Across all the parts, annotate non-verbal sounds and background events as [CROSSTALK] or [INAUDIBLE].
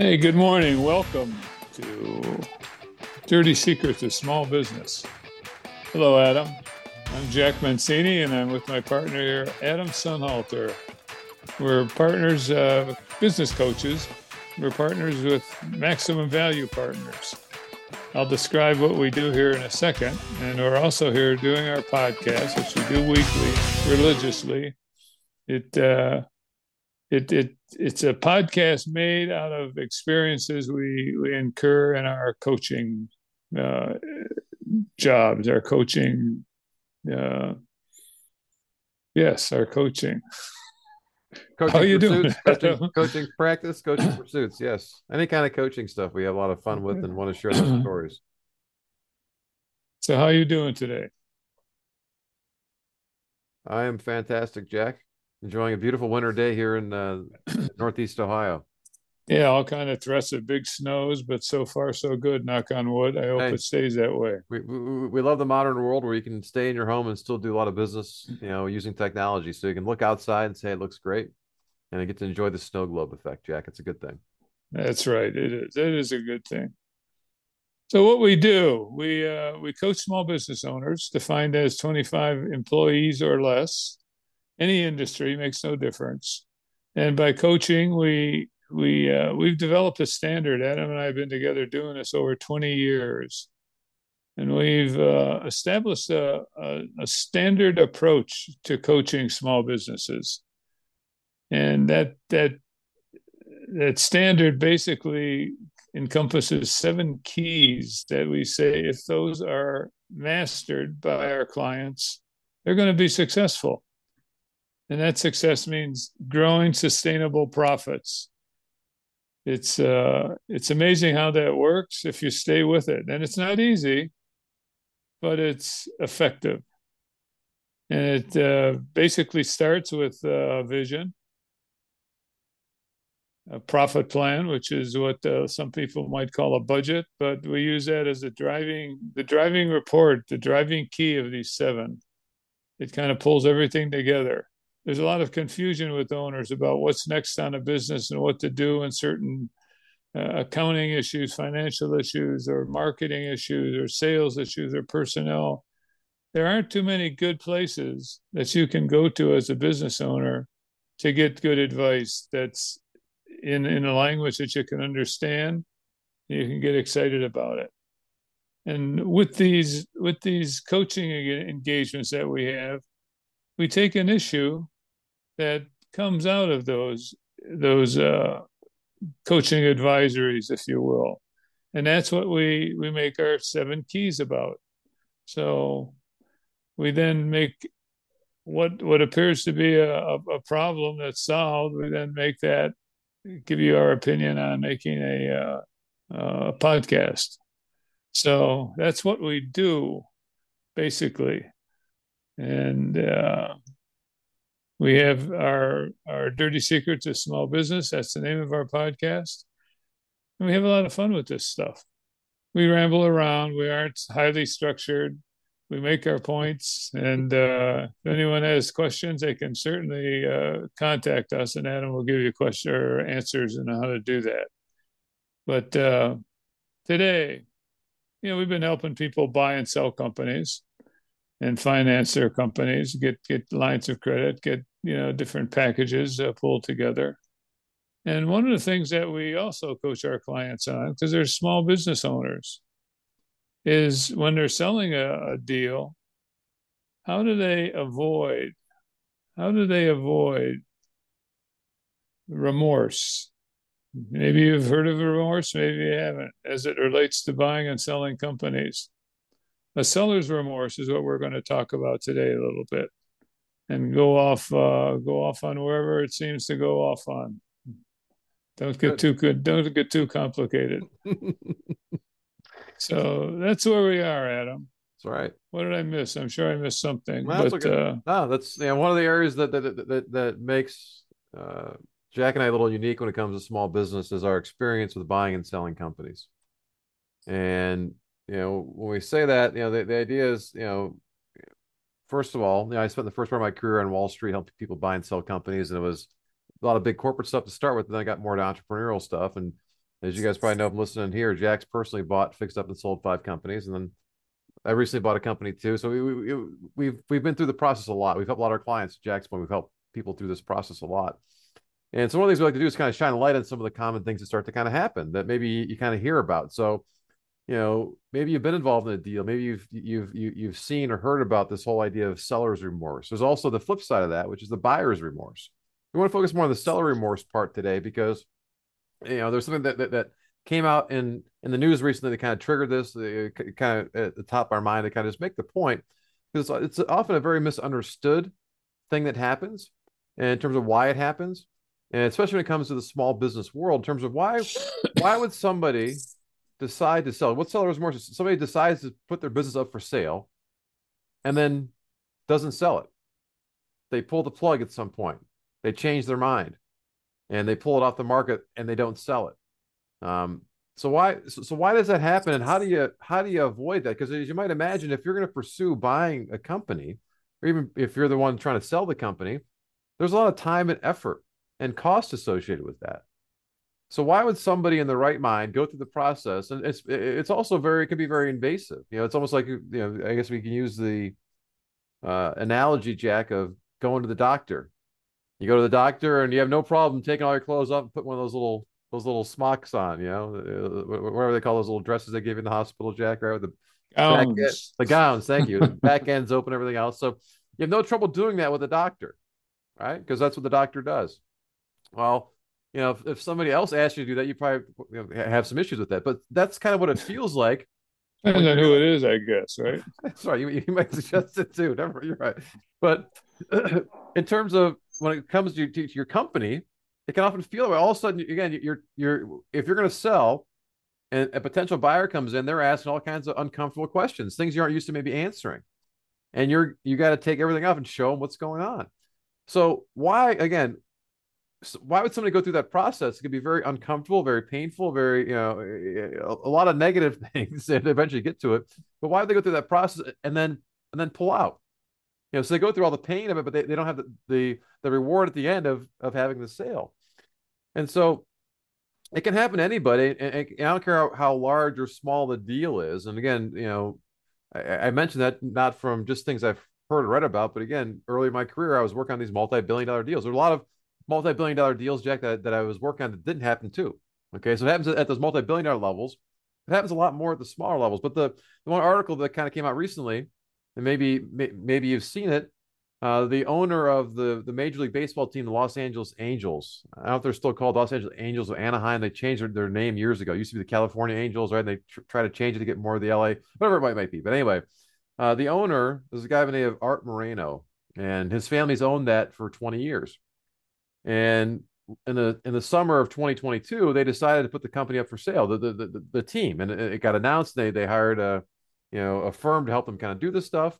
Hey, good morning. Welcome to Dirty Secrets of Small Business. Hello, Adam. I'm Jack Mancini, and I'm with my partner here, Adam Sonnhalter. We're partners, uh, business coaches. We're partners with Maximum Value Partners. I'll describe what we do here in a second. And we're also here doing our podcast, which we do weekly, religiously. It uh, it it it's a podcast made out of experiences we we incur in our coaching uh, jobs, our coaching. Uh, yes, our coaching. Coaching How you pursuits, doing? [LAUGHS] coaching, coaching practice, coaching pursuits. Yes, any kind of coaching stuff we have a lot of fun with and want to share those [CLEARS THROAT] stories. So, how are you doing today? I am fantastic, Jack enjoying a beautiful winter day here in uh, [CLEARS THROAT] Northeast Ohio. Yeah, all kind of threats of big snows, but so far so good. Knock on wood. I hope hey, it stays that way. We, we, we love the modern world where you can stay in your home and still do a lot of business, you know, using technology. So you can look outside and say it looks great, and I get to enjoy the snow globe effect. Jack, it's a good thing. That's right. It is. It is a good thing. So what we do, we uh, we coach small business owners defined as 25 employees or less any industry makes no difference. And by coaching, we we uh, we've developed a standard. Adam and I have been together doing this over 20 years, and we've uh, established a, a, a standard approach to coaching small businesses. And that that that standard basically encompasses seven keys that we say if those are mastered by our clients, they're going to be successful. And that success means growing sustainable profits. It's uh, it's amazing how that works if you stay with it. And it's not easy, but it's effective. And it uh, basically starts with a vision, a profit plan, which is what uh, some people might call a budget, but we use that as a driving the driving report, the driving key of these seven. It kind of pulls everything together there's a lot of confusion with owners about what's next on a business and what to do in certain uh, accounting issues, financial issues, or marketing issues, or sales issues, or personnel. There aren't too many good places that you can go to as a business owner to get good advice that's in, in a language that you can understand. You can get excited about it. And with these with these coaching engagements that we have, we take an issue that comes out of those those uh, coaching advisories, if you will, and that's what we we make our seven keys about. So we then make what what appears to be a, a problem that's solved. We then make that give you our opinion on making a, uh, podcast. So that's what we do, basically and uh, we have our our dirty secrets of small business. That's the name of our podcast, and we have a lot of fun with this stuff. We ramble around. We aren't highly structured. We make our points, and uh, if anyone has questions, they can certainly uh, contact us, and Adam will give you questions or answers on how to do that. But uh, today, you know, we've been helping people buy and sell companies and finance their companies, get get lines of credit, get you know different packages uh, pulled together. And one of the things that we also coach our clients on, because they're small business owners, is when they're selling a, a deal, how do they avoid how do they avoid remorse? Maybe you've heard of remorse, maybe you haven't, as it relates to buying and selling companies. A seller's remorse is what we're going to talk about today a little bit, and go off uh, go off on wherever it seems to go off on. Don't get good. too good. Don't get too complicated. [LAUGHS] so that's where we are, Adam. That's right. What did I miss? I'm sure I missed something. Well, but uh, no, that's yeah, one of the areas that that that, that makes uh, Jack and I a little unique when it comes to small business is our experience with buying and selling companies. And you know, when we say that, you know, the, the idea is, you know, first of all, you know, I spent the first part of my career on Wall Street helping people buy and sell companies, and it was a lot of big corporate stuff to start with. And then I got more to entrepreneurial stuff, and As you guys probably know, I'm listening here. Jack's personally bought, fixed up, and sold five companies, and then I recently bought a company too. So we, we, we we've we've been through the process a lot. We've helped a lot of our clients. Jack's point, we've helped people through this process a lot. And so one of the things we like to do is kind of shine a light on some of the common things that start to kind of happen that maybe you kind of hear about. So, you know, maybe you've been involved in a deal. Maybe you've you've you, you've seen or heard about this whole idea of seller's remorse. There's also the flip side of that, which is the buyer's remorse. We want to focus more on the seller remorse part today because you know there's something that that, that came out in in the news recently that kind of triggered this uh, kind of at the top of our mind to kind of just make the point because it's, it's often a very misunderstood thing that happens in terms of why it happens and especially when it comes to the small business world in terms of why why would somebody decide to sell what seller is more somebody decides to put their business up for sale and then doesn't sell it. They pull the plug at some point. They change their mind and they pull it off the market and they don't sell it. Um, so why so, so why does that happen and how do you how do you avoid that? Because as you might imagine if you're going to pursue buying a company or even if you're the one trying to sell the company there's a lot of time and effort and cost associated with that so why would somebody in the right mind go through the process and it's it's also very it can be very invasive you know it's almost like you know i guess we can use the uh, analogy jack of going to the doctor you go to the doctor and you have no problem taking all your clothes off and putting one of those little those little smocks on, you know, whatever they call those little dresses they give you in the hospital, Jack, right? With the gowns. End, the gowns, thank you. the back ends open, everything else. So you have no trouble doing that with a doctor, right? Because that's what the doctor does. Well, you know, if, if, somebody else asked you to do that, you probably you know, have some issues with that. But that's kind of what it [LAUGHS] feels like. Depends on who it is, I guess, right? [LAUGHS] Sorry, you, you might suggest it too. Never, you're right. But [CLEARS THROAT] in terms of when it comes to, to, to your company, it can often feel that way. All of a sudden, again, you're you're if you're going to sell, and a potential buyer comes in, they're asking all kinds of uncomfortable questions, things you aren't used to maybe answering, and you're you got to take everything off and show them what's going on. So why again? Why would somebody go through that process? It could be very uncomfortable, very painful, very you know eh, eh, eh, a, a lot of negative [LAUGHS] things and eventually get to it. But why would they go through that process and then and then pull out? You know, so they go through all the pain of it, but they, they don't have the, the the reward at the end of of having the sale. And so it can happen to anybody. And, and I don't care how, how, large or small the deal is. And again, you know, I, I, mentioned that not from just things I've heard or read about, but again, early in my career, I was working on these multi-billion dollar deals. There are a lot of multi-billion dollar deals, Jack, that, that I was working on that didn't happen too. Okay. So it happens at those multi-billion dollar levels. It happens a lot more at the smaller levels. But the, the one article that kind of came out recently, and maybe maybe you've seen it, uh, the owner of the, the Major League Baseball team, the Los Angeles Angels. I don't know if they're still called Los Angeles Angels of Anaheim. They changed their, their name years ago. It used to be the California Angels, right? And they tr- try to change it to get more of the LA, whatever it might, might be. But anyway, uh, the owner is a guy by the name of Art Moreno, and his family's owned that for 20 years. And in the in the summer of 2022, they decided to put the company up for sale, the the the, the team, and it, got announced. They they hired a you know a firm to help them kind of do this stuff.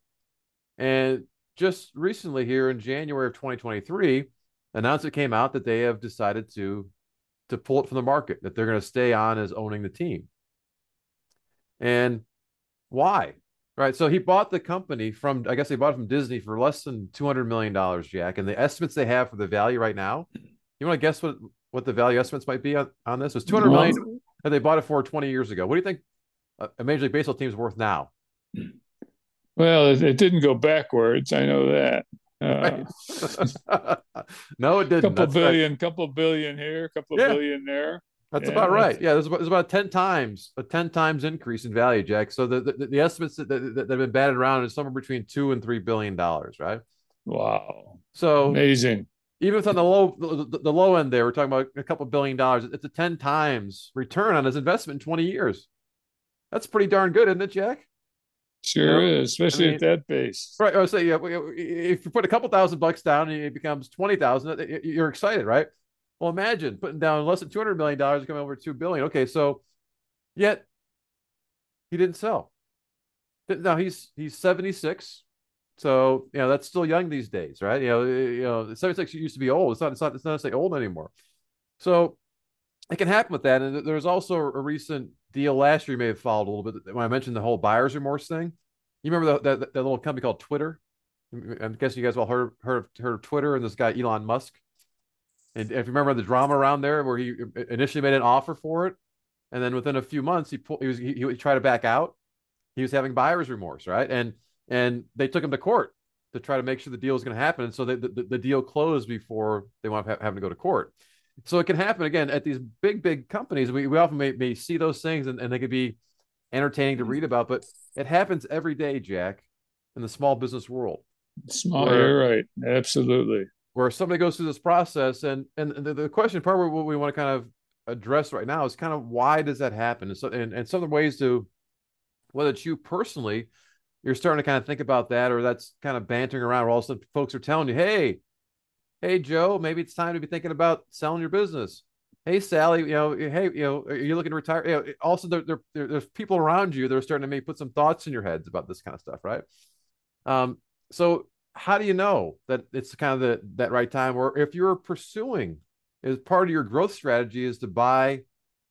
And just recently here in January of 2023, announcement came out that they have decided to to pull it from the market, that they're going to stay on as owning the team. And why? Right. So he bought the company from, I guess they bought it from Disney for less than $200 million, Jack. And the estimates they have for the value right now, you want to guess what, what the value estimates might be on, on this? It's 200 million that they bought it for 20 years ago. What do you think a Major League Baseball team is worth now? Well, it, it didn't go backwards. I know that. Uh, [LAUGHS] no, it didn't. Couple That's billion, right. couple billion here, couple yeah. billion there. That's yeah, about right. Yeah, there's about, there's about 10 times, a 10 times increase in value, Jack. So the, the, the estimates that, that, that, have been batted around is somewhere between two and three billion dollars, right? Wow. So amazing. Even if on the low the, the low end there, we're talking about a couple billion dollars. It's a 10 times return on his investment in 20 years. That's pretty darn good, isn't it, Jack? Sure you know? is, especially I mean, at that base. Right. I was saying, yeah, if you put a couple thousand bucks down and it becomes 20,000, you're excited, right? Well, imagine putting down less than $200 million, and coming over 2 billion. Okay. So yet he didn't sell. Now he's, he's 76. So, you know, that's still young these days, right? You know, you know, 76 used to be old. It's not, it's not, it's not necessarily old anymore. So it can happen with that. And there's also a recent deal last year you may have followed a little bit when I mentioned the whole buyer's remorse thing. You remember that, that little company called Twitter? I'm guessing you guys all heard heard heard of Twitter and this guy Elon Musk. And if you remember the drama around there, where he initially made an offer for it, and then within a few months he pulled, he was he, he tried to back out. He was having buyer's remorse, right? And and they took him to court to try to make sure the deal was going to happen. And so the, the, the deal closed before they wound up having to go to court. So it can happen again at these big, big companies. We, we often may, may see those things and, and they could be entertaining to mm-hmm. read about, but it happens every day, Jack, in the small business world. Small, where, you're right. Absolutely. Where somebody goes through this process and, and the, the question part what we want to kind of address right now is kind of why does that happen? And so, and, and some of the ways to, whether it's you personally, you're starting to kind of think about that, or that's kind of bantering around where all of a sudden folks are telling you, hey, hey, Joe, maybe it's time to be thinking about selling your business. Hey, Sally, you know, hey, you know, are you looking to retire? You know, also, there, there, there, there's people around you that are starting to maybe put some thoughts in your heads about this kind of stuff, right? Um, so how do you know that it's kind of the that right time? Or if you're pursuing as part of your growth strategy is to buy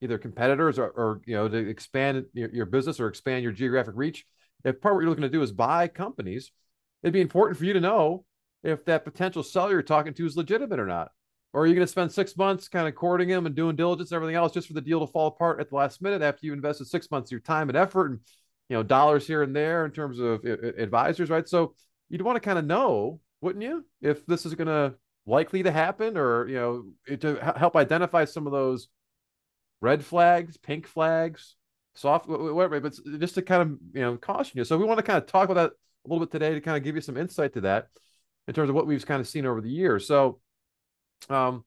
either competitors or, or you know to expand your, your business or expand your geographic reach if part of what you're looking to do is buy companies, it'd be important for you to know if that potential seller you're talking to is legitimate or not. Or are you going to spend six months kind of courting him and doing diligence and everything else just for the deal to fall apart at the last minute after you invested six months of your time and effort and you know dollars here and there in terms of uh, advisors, right? So you'd want to kind of know, wouldn't you, if this is going to likely to happen, or you know, to help identify some of those red flags, pink flags, soft, whatever, but just to kind of you know caution you. So we want to kind of talk about that a little bit today to kind of give you some insight to that in terms of what we've kind of seen over the years. So, um,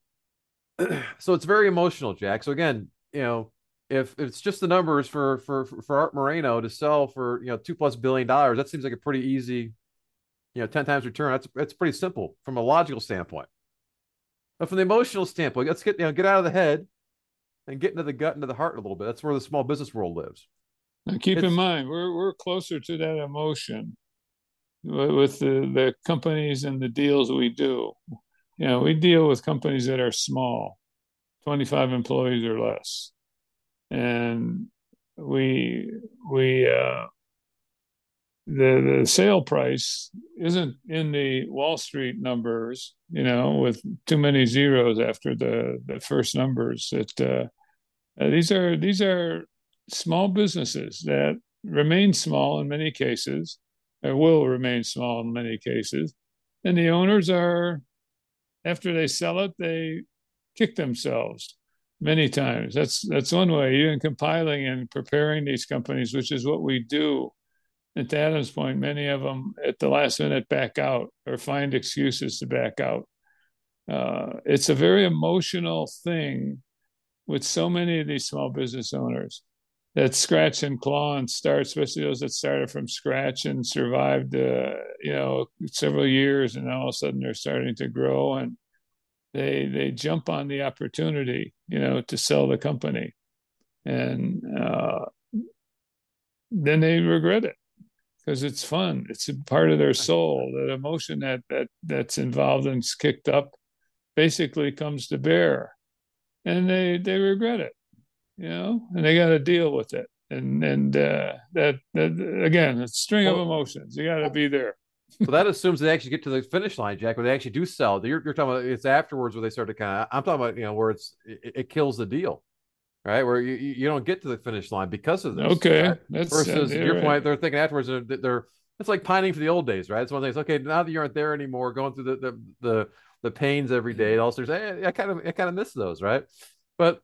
[CLEARS THROAT] so it's very emotional, Jack. So again, you know, if, if it's just the numbers for for for Art Moreno to sell for you know two plus billion dollars, that seems like a pretty easy, you know, ten times return. That's that's pretty simple from a logical standpoint. But from the emotional standpoint, let's get you know get out of the head and get into the gut, into the heart a little bit. That's where the small business world lives. Now, keep it's, in mind, we're we're closer to that emotion with the, the companies and the deals we do. You know, we deal with companies that are small, 25 employees or less. And we we uh, the the sale price isn't in the Wall Street numbers, you know, with too many zeros after the the first numbers. That uh, uh, these are these are small businesses that remain small in many cases, or will remain small in many cases, and the owners are, after they sell it, they kick themselves many times. That's that's one way. Even compiling and preparing these companies, which is what we do and to Adam's point, many of them at the last minute back out or find excuses to back out. Uh, it's a very emotional thing with so many of these small business owners that scratch and claw and start, especially those that started from scratch and survived, uh, you know, several years, and all of a sudden they're starting to grow and they they jump on the opportunity, you know, to sell the company, and uh, then they regret it because it's fun. It's a part of their soul. [LAUGHS] That emotion that that that's involved and kicked up basically comes to bear, and they they regret it, you know, and they got to deal with it. And and uh, that that again, a string well, of emotions. You got to be there. so that assumes they actually get to the finish line, Jack, where they actually do sell. You're, you're talking about it's afterwards where they start to kind of. I'm talking about you know where it's it, it kills the deal right? Where you, you don't get to the finish line because of this. Okay, right? that's versus uh, your right. point. They're thinking afterwards. They're, they're it's like pining for the old days, right? It's one of things. Okay, now that you aren't there anymore, going through the the the, the pains every day. Also, hey, eh, I kind of I kind of miss those, right? But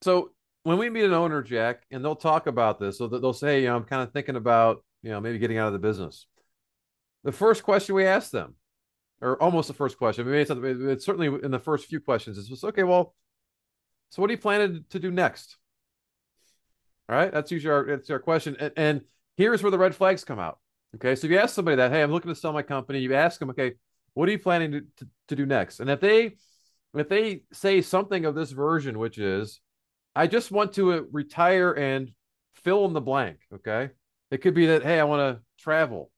so when we meet an owner, Jack, and they'll talk about this, so they'll say, you know, I'm kind of thinking about you know maybe getting out of the business. The first question we ask them, or almost the first question, maybe it's, it's certainly in the first few questions, is just okay. Well, so what are you planning to do next? All right, that's usually our that's our question. And, and here's where the red flags come out. Okay, so if you ask somebody that, hey, I'm looking to sell my company, you ask them, okay, what are you planning to, to, to do next? And if they if they say something of this version, which is, I just want to uh, retire and fill in the blank. Okay, it could be that, hey, I want to travel,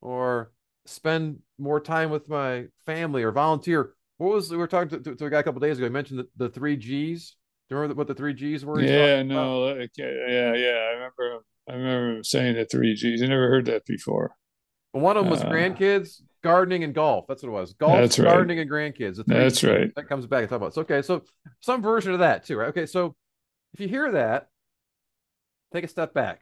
or spend more time with my family, or volunteer what was we were talking to, to, to a guy a couple days ago? He mentioned the, the three G's. Do you remember what the three G's were? Yeah, no, okay, yeah, yeah. I remember. I remember saying the three G's. I never heard that before. one of them was uh, grandkids, gardening, and golf. That's what it was. Golf, that's right. gardening, and grandkids. That's right. That comes back and talk about. So okay, so some version of that too, right? Okay, so if you hear that, take a step back,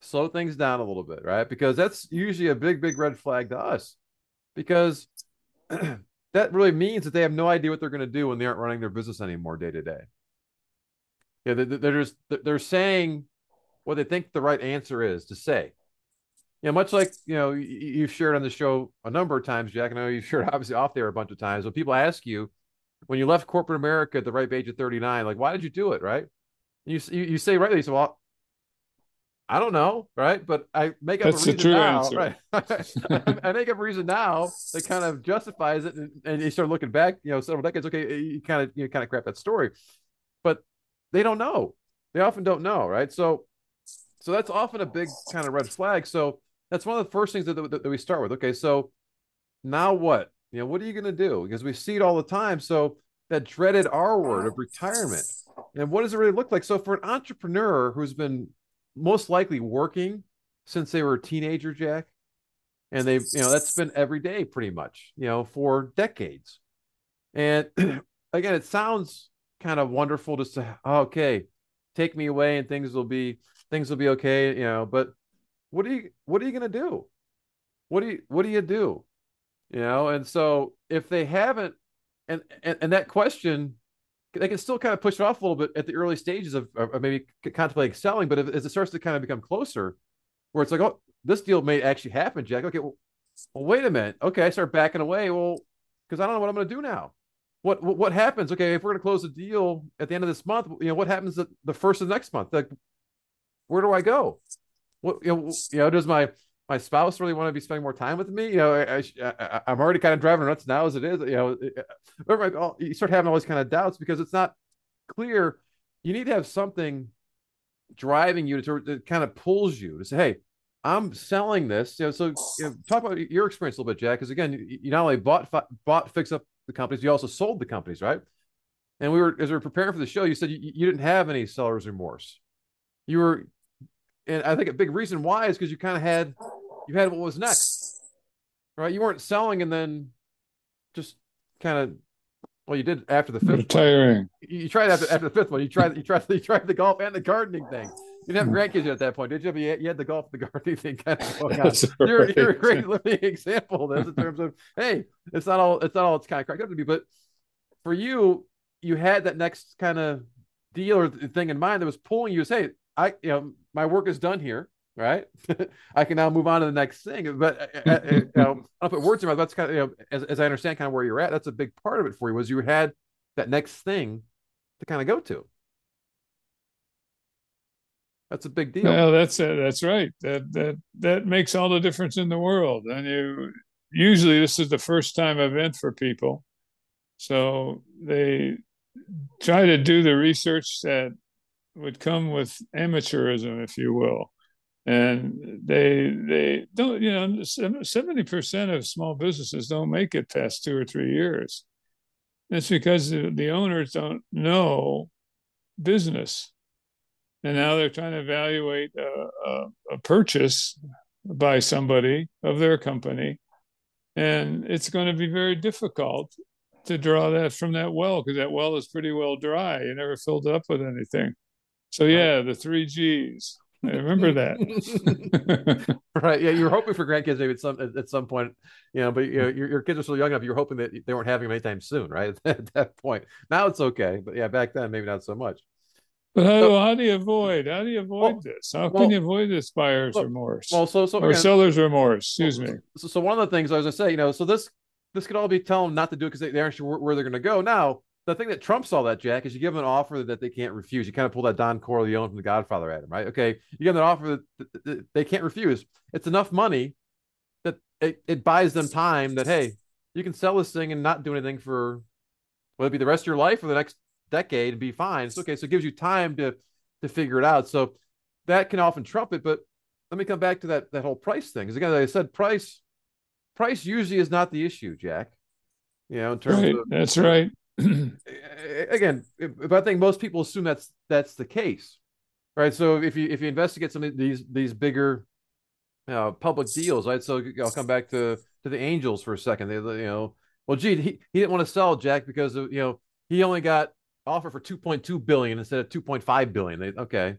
slow things down a little bit, right? Because that's usually a big, big red flag to us because [CLEARS THROAT] that really means that they have no idea what they're going to do when they aren't running their business anymore day to day. Yeah, they're just they're saying what they think the right answer is to say. You know, much like you know you've shared on the show a number of times, Jack. And I know you've shared [LAUGHS] obviously off there a bunch of times. When people ask you when you left corporate America at the ripe age of 39, like why did you do it, right? You you, you say rightly, so well, I don't know, right? But I make up That's a reason now, answer. right? [LAUGHS] I make up a reason now that kind of justifies it, and, and, you start looking back, you know, several decades. Okay, you kind of you kind of crap that story, but they don't know. They often don't know, right? So, so that's often a big kind of red flag. So that's one of the first things that, that, that we start with. Okay, so now what? You know, what are you going to do? Because we see it all the time. So that dreaded R word of retirement. And what does it really look like? So for an entrepreneur who's been most likely working since they were a teenager, Jack. And they've, you know, that's been every day pretty much, you know, for decades. And [CLEARS THROAT] again, it sounds kind of wonderful just to say, oh, okay, take me away and things will be things will be okay, you know, but what are you what are you gonna do? What do you what do you do? You know, and so if they haven't and and, and that question they can still kind of push it off a little bit at the early stages of, of maybe contemplating selling. But if, as it starts to kind of become closer, where it's like, oh, this deal may actually happen, Jack. Okay, well, well wait a minute. Okay, I start backing away. Well, because I don't know what I'm going to do now. What, what, what happens? Okay, if we're going to close the deal at the end of this month, you know, what happens at the first of the next month? Like, where do I go? What you know, you know does my my spouse really want to be spending more time with me? You know, I, I, am already kind of driving nuts now as it is. You know, you start having all these kind of doubts because it's not clear. You need to have something driving you to, to kind of pulls you to say, "Hey, I'm selling this." You know, so you know, talk about your experience a little bit, Jack. Because again, you not only bought bought fix up the companies, you also sold the companies, right? And we were as we were preparing for the show, you said you, you didn't have any seller's remorse. You were and I think a big reason why is because you kind of had you had what was next, right? You weren't selling and then just kind of well, you did after the fifth. Retiring. One. You, tried after after the fifth one. You tried you tried [LAUGHS] you tried the golf and the gardening thing. You didn't have hmm. grandkids at that point, did you? But you had, the golf the gardening [LAUGHS] thing kind of [LAUGHS] going on. You're, you're a great living example of this in terms of hey, it's not all it's not all it's kind of cracked up to be, but for you, you had that next kind of deal or thing in mind that was pulling you. Say, hey, I you know my work is done here, right? [LAUGHS] I can now move on to the next thing. But uh, uh, uh you know, [LAUGHS] I'll put words in my. That's kind of you know, as, as I understand kind of where you're at. That's a big part of it for you was you had that next thing to kind of go to. That's a big deal. Well, that's uh, that's right. That that that makes all the difference in the world. And you usually this is the first time event for people, so they try to do the research that would come with amateurism, if you will. And they they don't, you know, seventy percent of small businesses don't make it past two or three years. That's because the, owners don't know business, and now they're trying to evaluate a, a, a purchase by somebody of their company, and it's going to be very difficult to draw that from that well because that well is pretty well dry. You never filled it up with anything. So yeah, the three G's. I remember [LAUGHS] that. [LAUGHS] right. Yeah, you were hoping for grandkids maybe at some at some point, you know, but you know, your, your kids are still young enough. You're hoping that they weren't having them anytime soon, right? [LAUGHS] at that point. Now it's okay, but yeah, back then maybe not so much. But how, so, how do you avoid? How do you avoid well, this? How well, can you avoid this buyer's well, remorse? Well, so so or again, seller's remorse. Excuse me. So, so one of the things I was gonna say, you know, so this this could all be telling them not to do it because they, they aren't sure where, where they're gonna go. Now, the thing that trumps all that, Jack, is you give them an offer that they can't refuse. You kind of pull that Don Corleone from The Godfather at him, right? Okay, you give them an offer that they can't refuse. It's enough money that it, it buys them time that hey, you can sell this thing and not do anything for whether it be the rest of your life or the next decade and be fine. It's okay. So it gives you time to to figure it out. So that can often trump it. But let me come back to that that whole price thing. Because again, like I said, price price usually is not the issue, Jack. You know, in terms right. of that's right [CLEARS THROAT] again, but I think most people assume that's that's the case, right? So if you if you investigate some of these these bigger uh, public deals, right? So I'll come back to to the Angels for a second. They, you know, well, gee, he, he didn't want to sell Jack because of you know he only got offer for 2.2 billion instead of 2.5 billion. They, okay,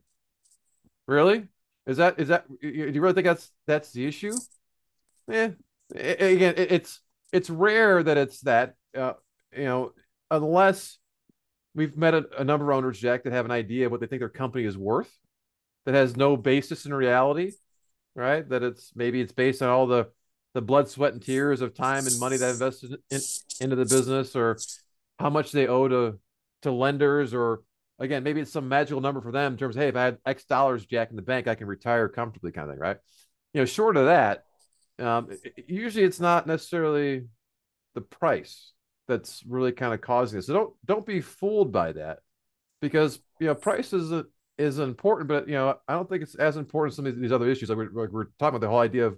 really? Is that is that? Do you really think that's that's the issue? Yeah. Again, it's it's rare that it's that. Uh, you know, unless we've met a, a number of owners, Jack, that have an idea of what they think their company is worth, that has no basis in reality, right? That it's maybe it's based on all the the blood, sweat, and tears of time and money that invested in, into the business, or how much they owe to to lenders, or again, maybe it's some magical number for them in terms of hey, if I had X dollars, Jack, in the bank, I can retire comfortably, kind of thing, right? You know, short of that, um, usually it's not necessarily the price that's really kind of causing this. So don't don't be fooled by that, because you know price is a, is important, but you know I don't think it's as important as some of these other issues. Like we're, like we're talking about the whole idea of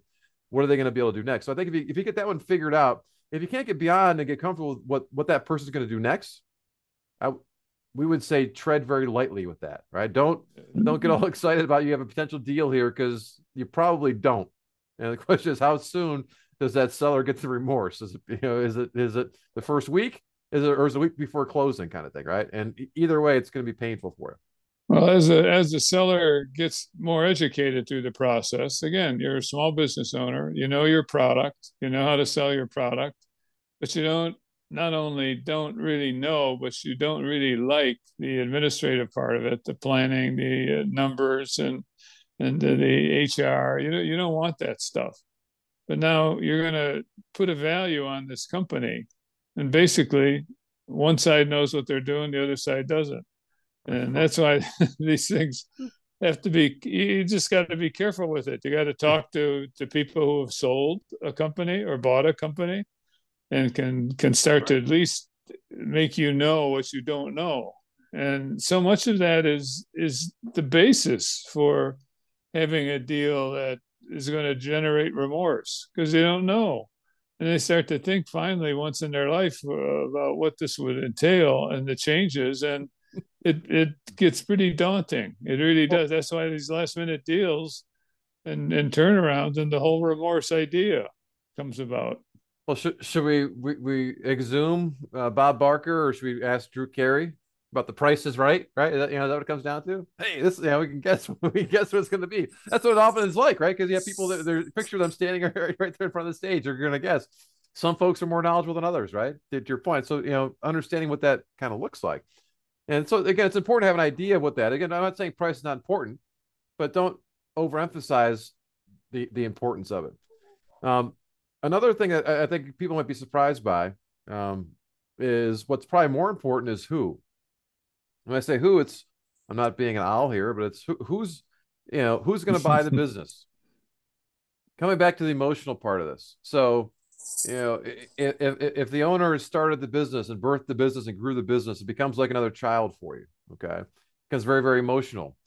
what are they going to be able to do next. So I think if you if you get that one figured out, if you can't get beyond and get comfortable with what what that person's going to do next, I we would say tread very lightly with that, right? Don't don't get all [LAUGHS] excited about you have a potential deal here because you probably don't. And the [LAUGHS] question is, how soon does that seller get the remorse? Is it you know is it is it the first week? Is it or is it week before closing kind of thing, right? And either way, it's going to be painful for you. Well, as a, as the seller gets more educated through the process, again, you're a small business owner. You know your product. You know how to sell your product, but you don't not only don't really know, but you don't really like the administrative part of it, the planning, the uh, numbers, and and the HR. You know, you don't want that stuff. But now you're going to put a value on this company, and basically, one side knows what they're doing, the other side doesn't, and that's why [LAUGHS] these things have to be. You just got to be careful with it. You got to talk to to people who have sold a company or bought a company, and can can start to at least make you know what you don't know and so much of that is is the basis for having a deal that is going to generate remorse because they don't know. And they start to think finally once in their life uh, about what this would entail and the changes. And [LAUGHS] it, it gets pretty daunting. It really does. That's why these last minute deals and, and turnarounds and the whole remorse idea comes about. Well, should, should we, we, we exhume uh, Bob Barker or should we ask Drew Carey? About the price is right, right? That, you know, that what it comes down to. Hey, this, you know, we can [LAUGHS] guess, we guess what it's going to be. That's what it often is like, right? Because you have people that they're picture them standing [LAUGHS] right, right there in front of the stage. They're going to guess. Some folks are more knowledgeable than others, right? To your point. So, you know, understanding what that kind of looks like. And so, again, it's important to have an idea of what that. Again, I'm not saying price is not important, but don't overemphasize the the importance of it. Um, another thing that I think people might be surprised by um, is what's probably more important is who when I say who, it's I'm not being an owl here, but it's who, who's you know who's going to buy the [LAUGHS] business. Coming back to the emotional part of this, so you know if, if if the owner has started the business and birthed the business and grew the business, it becomes like another child for you. Okay, becomes very very emotional,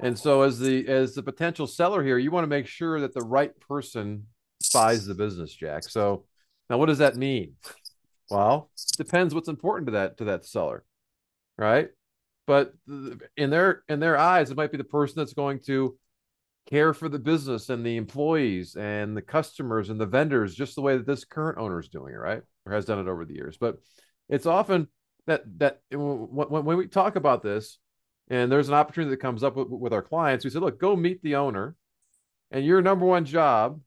and so as the as the potential seller here, you want to make sure that the right person buys the business, Jack. So now, what does that mean? Well, depends what's important to that to that seller, right? But in their in their eyes it might be the person that's going to care for the business and the employees and the customers and the vendors just the way that this current owner is doing it right? Or has done it over the years. But it's often that that when, when we talk about this and there's an opportunity that comes up with, with our clients we say look go meet the owner and your number one job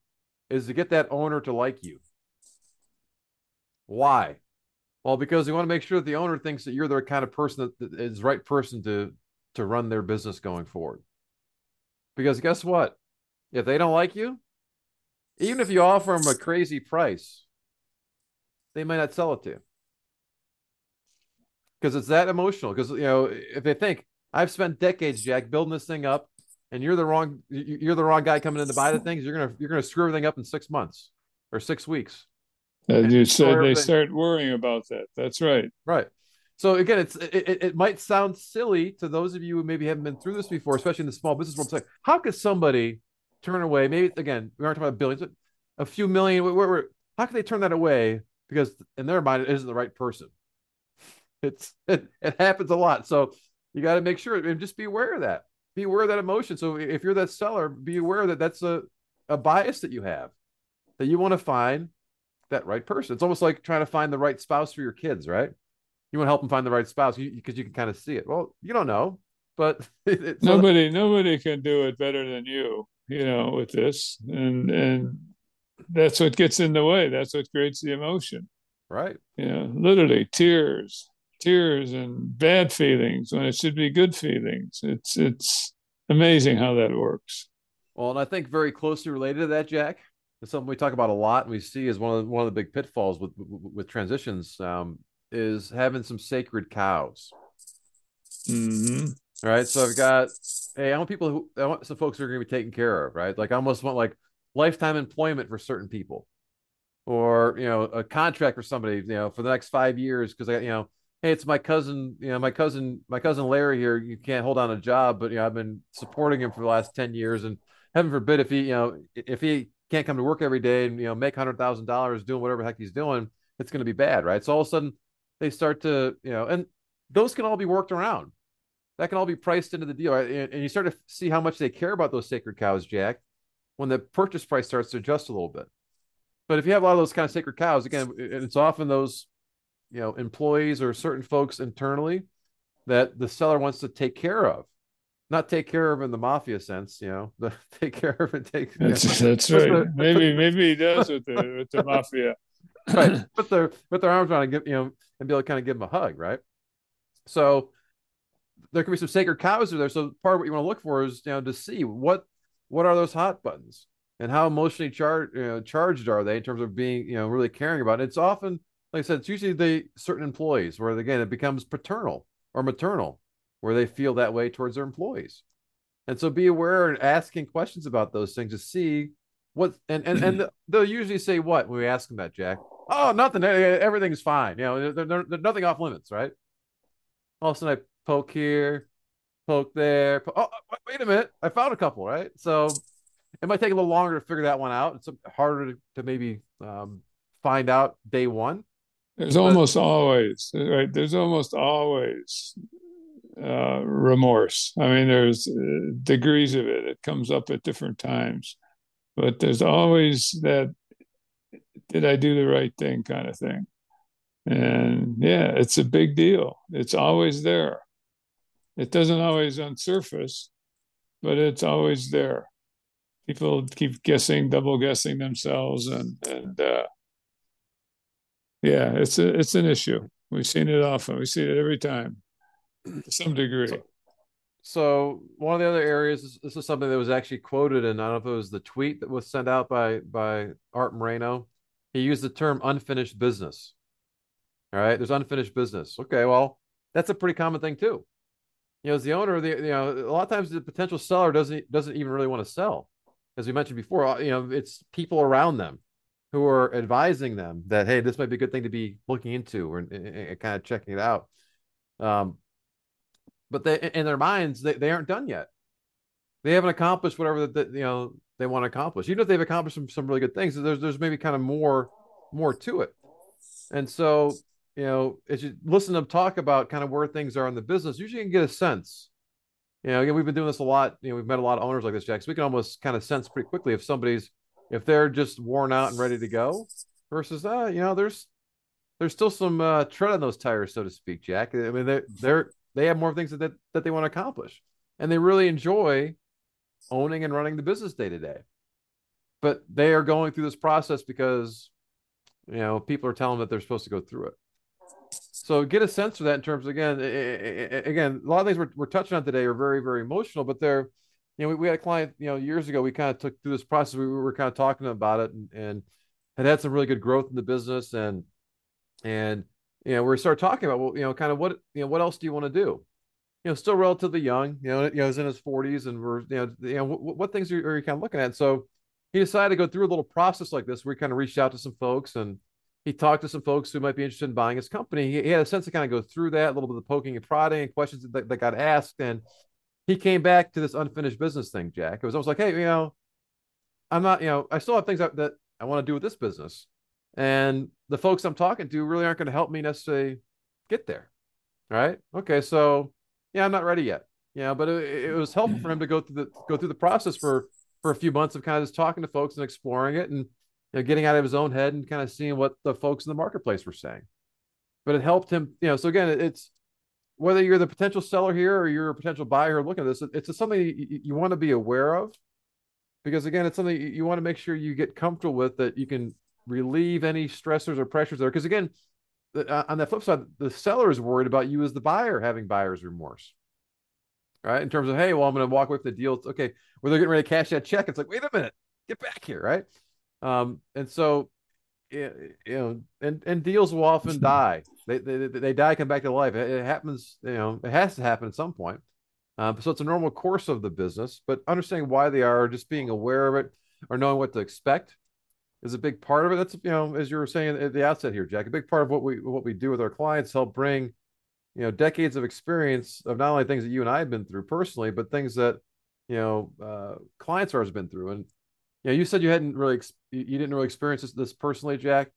is to get that owner to like you. Why well, because we want to make sure that the owner thinks that you're the kind of person that is the right person to to run their business going forward. Because guess what? If they don't like you, even if you offer them a crazy price, they might not sell it to you. Because it's that emotional. Because you know, if they think I've spent decades, Jack, building this thing up, and you're the wrong you're the wrong guy coming in to buy the things, you're gonna you're gonna screw everything up in six months or six weeks. And you said they start worrying about that. That's right. Right. So again, it's it, it might sound silly to those of you who maybe haven't been through this before, especially in the small business world. It's like, how could somebody turn away? Maybe again, we aren't talking about billions, but a few million. Where, where, how can they turn that away? Because in their mind, it isn't the right person. It's [LAUGHS] it, it happens a lot. So you got to make sure and just be aware of that. Be aware of that emotion. So if you're that seller, be aware that that's a a bias that you have that you want to find that right person. It's almost like trying to find the right spouse for your kids, right? you want to help them find the right spouse because you, you, can kind of see it. Well, you don't know, but [LAUGHS] it, so nobody nobody can do it better than you. You know, with this, and and that's what gets in the way. That's what creates the emotion. Right. You know, literally tears, tears, and bad feelings when it should be good feelings. It's it's amazing how that works. Well, and I think very closely related to that, Jack, it's something we talk about a lot and we see as one of the, one of the big pitfalls with with transitions um, is having some sacred cows. Mm-hmm. All right, so I've got hey, I want people who I want some folks who are going to be taken care of, right? Like I almost want like lifetime employment for certain people, or you know a contract for somebody, you know, for the next five years because I you know hey, it's my cousin, you know, my cousin, my cousin Larry here. You can't hold on a job, but you know, I've been supporting him for the last 10 years. And heaven forbid if he, you know, if he can't come to work every day and, you know, make hundred thousand dollars doing whatever heck he's doing, it's going to be bad. Right. So all of a sudden they start to, you know, and those can all be worked around. That can all be priced into the deal. Right? And you start to see how much they care about those sacred cows, Jack, when the purchase price starts to adjust a little bit. But if you have a lot of those kind of sacred cows, again, it's often those you know employees or certain folks internally that the seller wants to take care of not take care of in the mafia sense, you know, the, [LAUGHS] take care of and take. That's, that's right. maybe maybe he does with the [LAUGHS] with the mafia. right. [CLEARS THROAT] Put their put their arms around and give you know and be able to kind of give them a hug, right? So there can be some sacred cows there. So part of what you want to look for is you know to see what what are those hot buttons and how emotionally charged you know, charged are they in terms of being you know really caring about it. It's often like I said, it's usually the certain employees where again it becomes paternal or maternal, where they feel that way towards their employees. And so be aware and asking questions about those things to see what and and, and they'll usually say what when we ask them that, Jack. Oh, nothing. Everything's fine. You know, there's are nothing off limits, right? All of a sudden, I poke here, poke there. Po- oh, wait a minute! I found a couple, right? So it might take a little longer to figure that one out. It's harder to, to maybe um, find out day one. There's almost always right. There's almost always uh, remorse. I mean, there's uh, degrees of it. It comes up at different times, but there's always that "did I do the right thing" kind of thing. And yeah, it's a big deal. It's always there. It doesn't always unsurface, but it's always there. People keep guessing, double guessing themselves, and and uh, yeah, it's a it's an issue. We've seen it often. We see it every time, to some degree. So, so one of the other areas, this is something that was actually quoted, and I don't know if it was the tweet that was sent out by by Art Moreno. He used the term "unfinished business." All right, there's unfinished business. Okay, well, that's a pretty common thing too. You know, as the owner the, you know, a lot of times the potential seller doesn't doesn't even really want to sell, as we mentioned before. Uh, you know, it's people around them who are advising them that hey, this might be a good thing to be looking into or, and, kind of checking it out. Um, but they in their minds they, they aren't done yet. They haven't accomplished whatever that you know they want to accomplish. Even if they've accomplished some, some really good things, there's there's maybe kind of more more to it. And so you know, as you listen to them talk about kind of where things are in the business, usually you can get a sense. You know, again, we've been doing this a lot. You know, we've met a lot of owners like this, Jack. So we can almost kind of sense pretty quickly if somebody's if they're just worn out and ready to go versus uh you know there's there's still some uh, tread on those tires so to speak jack i mean they're they're they have more things that that they want to accomplish and they really enjoy owning and running the business day to day but they are going through this process because you know people are telling them that they're supposed to go through it so get a sense for that in terms of, again again a lot of things we're, we're touching on today are very very emotional but they're you know, we, we had a client, you know, years ago, we kind of took through this process. We were kind of talking about it and, and had had some really good growth in the business. And, and, you know, we started talking about, well, you know, kind of what, you know, what else do you want to do? You know, still relatively young, you know, you know, he's in his forties and we're, you know, you know, what, what things are, are you kind of looking at? So he decided to go through a little process like this. Where he kind of reached out to some folks and he talked to some folks who might be interested in buying his company. He, he had a sense to kind of go through that, a little bit of poking and prodding and questions that, that got asked. And he came back to this unfinished business thing, Jack. It was almost like, hey, you know, I'm not, you know, I still have things that, that I want to do with this business. And the folks I'm talking to really aren't going to help me necessarily get there. Right. Okay. So yeah, I'm not ready yet. Yeah, but it, it was helpful for him to go through the go through the process for for a few months of kind of just talking to folks and exploring it and you know, getting out of his own head and kind of seeing what the folks in the marketplace were saying. but it helped him. You know, so again, it's whether you're the potential seller here or you're a potential buyer looking at this, it's something you, you want to be aware of because again, it's something you want to make sure you get comfortable with that you can relieve any stressors or pressures there. Because again, uh, on the flip side, the seller is worried about you as the buyer having buyer's remorse, right? In terms of, hey, well, I'm going to walk away from the deal. It's okay, where they're getting ready to cash that check. It's like, wait a minute, get back here, right? Um, and so, you know, and and deals will often die. They they they die, come back to life. It, it happens, you know, it has to happen at some point. Um, so it's a normal course of the business, but understanding why they are, just being aware of it, or knowing what to expect is a big part of it. That's you know, as you were saying at the outset here, Jack, a big part of what we what we do with our clients help bring, you know, decades of experience of not only things that you and I have been through personally, but things that you know uh, clients ours have been through. And you know, you said you hadn't really you didn't really experience this, this personally, Jack.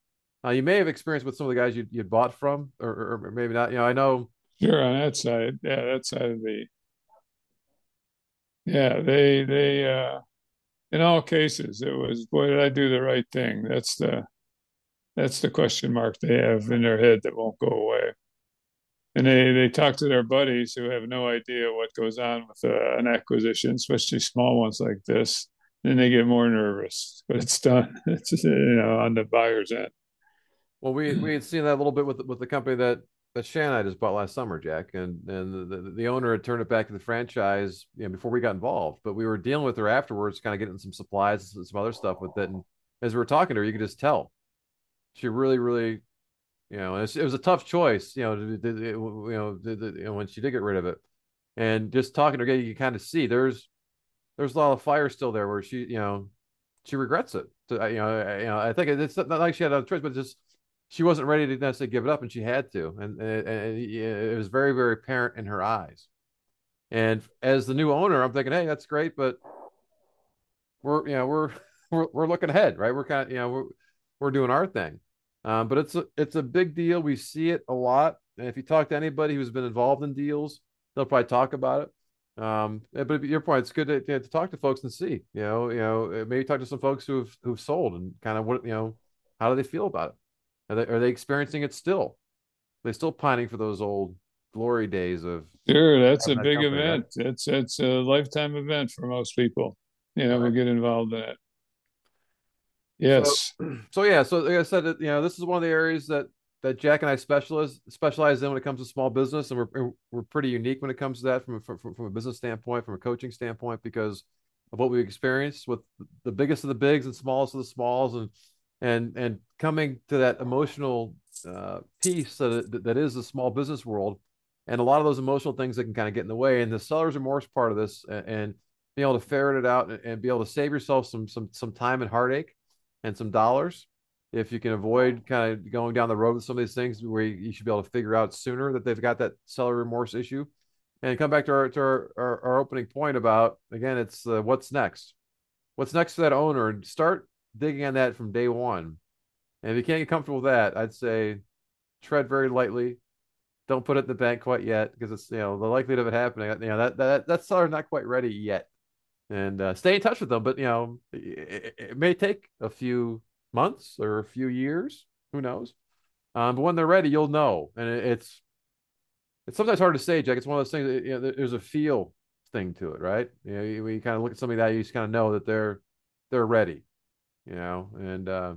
Uh, you may have experienced with some of the guys you you bought from, or, or maybe not. You know, I know. Sure, on that side, yeah, that side of the. Yeah, they they uh in all cases, it was, boy, did I do the right thing? That's the that's the question mark they have in their head that won't go away. And they they talk to their buddies who have no idea what goes on with uh, an acquisition, especially small ones like this. Then they get more nervous, but it's done. [LAUGHS] It's you know on the buyer's end. Well, we we had seen that a little bit with with the company that that I just bought last summer, Jack, and and the, the owner had turned it back to the franchise, you know, before we got involved. But we were dealing with her afterwards, kind of getting some supplies and some other stuff with it. And as we were talking to her, you could just tell she really, really, you know, it was a tough choice, you know, you know, you know, when she did get rid of it. And just talking to her, you can kind of see there's there's a lot of fire still there where she, you know, she regrets it. You know, you know, I think it's not like she had a choice, but just she wasn't ready to necessarily give it up, and she had to, and, and, and it was very, very apparent in her eyes. And as the new owner, I'm thinking, hey, that's great, but we're you know we're [LAUGHS] we're, we're looking ahead, right? We're kind of you know we're we're doing our thing, um, but it's a it's a big deal. We see it a lot, and if you talk to anybody who's been involved in deals, they'll probably talk about it. Um, but your point, it's good to, to talk to folks and see, you know, you know, maybe talk to some folks who've who've sold and kind of what you know, how do they feel about it? Are they are they experiencing it still? Are they still pining for those old glory days of sure that's a big company, event right? it's it's a lifetime event for most people you know right. we get involved in it yes so, [CLEARS THROAT] so, yeah so like i said you know this is one of the areas that that jack and i specialize specialize in when it comes to small business and we're we're pretty unique when it comes to that from from, from a business standpoint from a coaching standpoint because of what we've experienced with the biggest of the bigs and smallest of the smalls and and and coming to that emotional uh, piece that that is the small business world, and a lot of those emotional things that can kind of get in the way. And the seller's remorse part of this, and, and being able to ferret it out and, and be able to save yourself some some some time and heartache, and some dollars, if you can avoid kind of going down the road with some of these things where you, should be able to figure out sooner that they've got that seller remorse issue. And come back to our to our, our, our opening point about again, it's uh, what's next. What's next for that owner? And start digging on that from day one. And if you can't get comfortable with that, I'd say tread very lightly. Don't put it in the bank quite yet because it's you know the likelihood of it happening. You know that that that seller's not quite ready yet, and uh, stay in touch with them. But you know it, it, may take a few months or a few years. Who knows? Um, but when they're ready, you'll know. And it, it's it's sometimes hard to say, Jack. It's one of those things. That, you know, there's a feel thing to it, right? You know, you, you kind of look at somebody that you just kind of know that they're they're ready you know, and uh,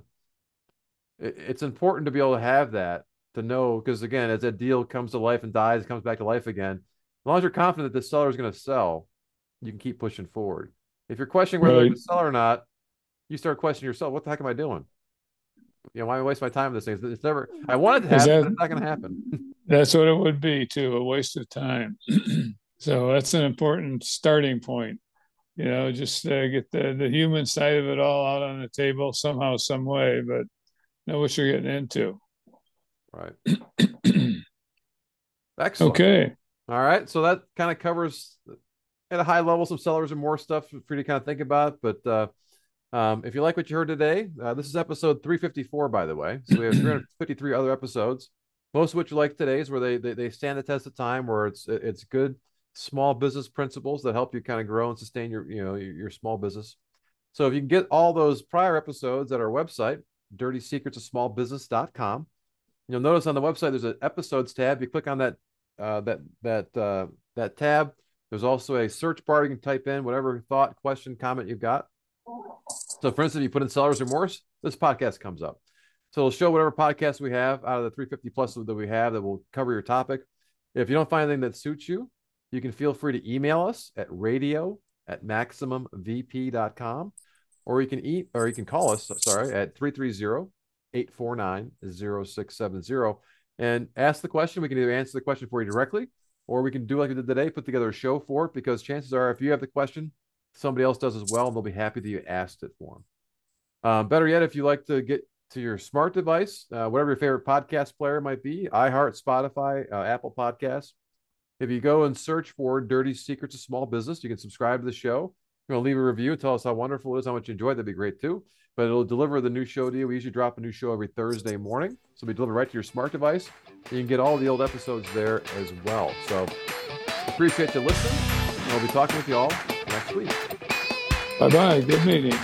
it, it's important to be able to have that to know because again, as that deal comes to life and dies, comes back to life again. As long as you're confident that the seller is going to sell, you can keep pushing forward. If you're questioning whether right. to sell or not, you start questioning yourself. What the heck am I doing? You know, why am I waste my time on this thing? It's never. I wanted to happen, that, but it's not going to happen. [LAUGHS] that's what it would be too—a waste of time. [CLEARS THROAT] so that's an important starting point you know, just uh, get the, the human side of it all out on the table somehow, some way, but know what you're getting into. Right. [CLEARS THROAT] Excellent. Okay. All right. So that kind of covers at a high level some seller's remorse stuff for you to kind of think about. But uh, um, if you like what you heard today, uh, this is episode 354, by the way. So we have 353 other episodes. Most of which you like today is where they, they they stand the test of time, where it's it's good small business principles that help you kind of grow and sustain your you know your, your small business so if you can get all those prior episodes at our website dirty secrets of small business.com You'll notice on the website there's an episodes tab. You click on that uh, that that uh, that tab. There's also a search bar you can type in whatever thought, question, comment you've got. So, for instance, if you put in seller's remorse, this podcast comes up. So it'll show whatever podcast we have out of the 350 plus that we have that will cover your topic. If you don't find anything that suits you, you can feel free to email us at radio at maximumvp.com or you can eat or you can call us, sorry, at 330 849 0670 and ask the question. We can either answer the question for you directly or we can do like we did today, put together a show for it because chances are if you have the question, somebody else does as well, and they'll be happy that you asked it for them. Um, better yet, if you like to get to your smart device, uh, whatever your favorite podcast player might be, iHeart, Spotify, uh, Apple Podcasts. If you go and search for Dirty Secrets of Small Business, you can subscribe to the show. You're to leave a review tell us how wonderful it is, how much you enjoyed. That'd be great too. But it'll deliver the new show to you. We usually drop a new show every Thursday morning. So it'll be delivered right to your smart device. You can get all the old episodes there as well. So appreciate you listening. I'll be talking with you all next week. Bye bye. Good meeting.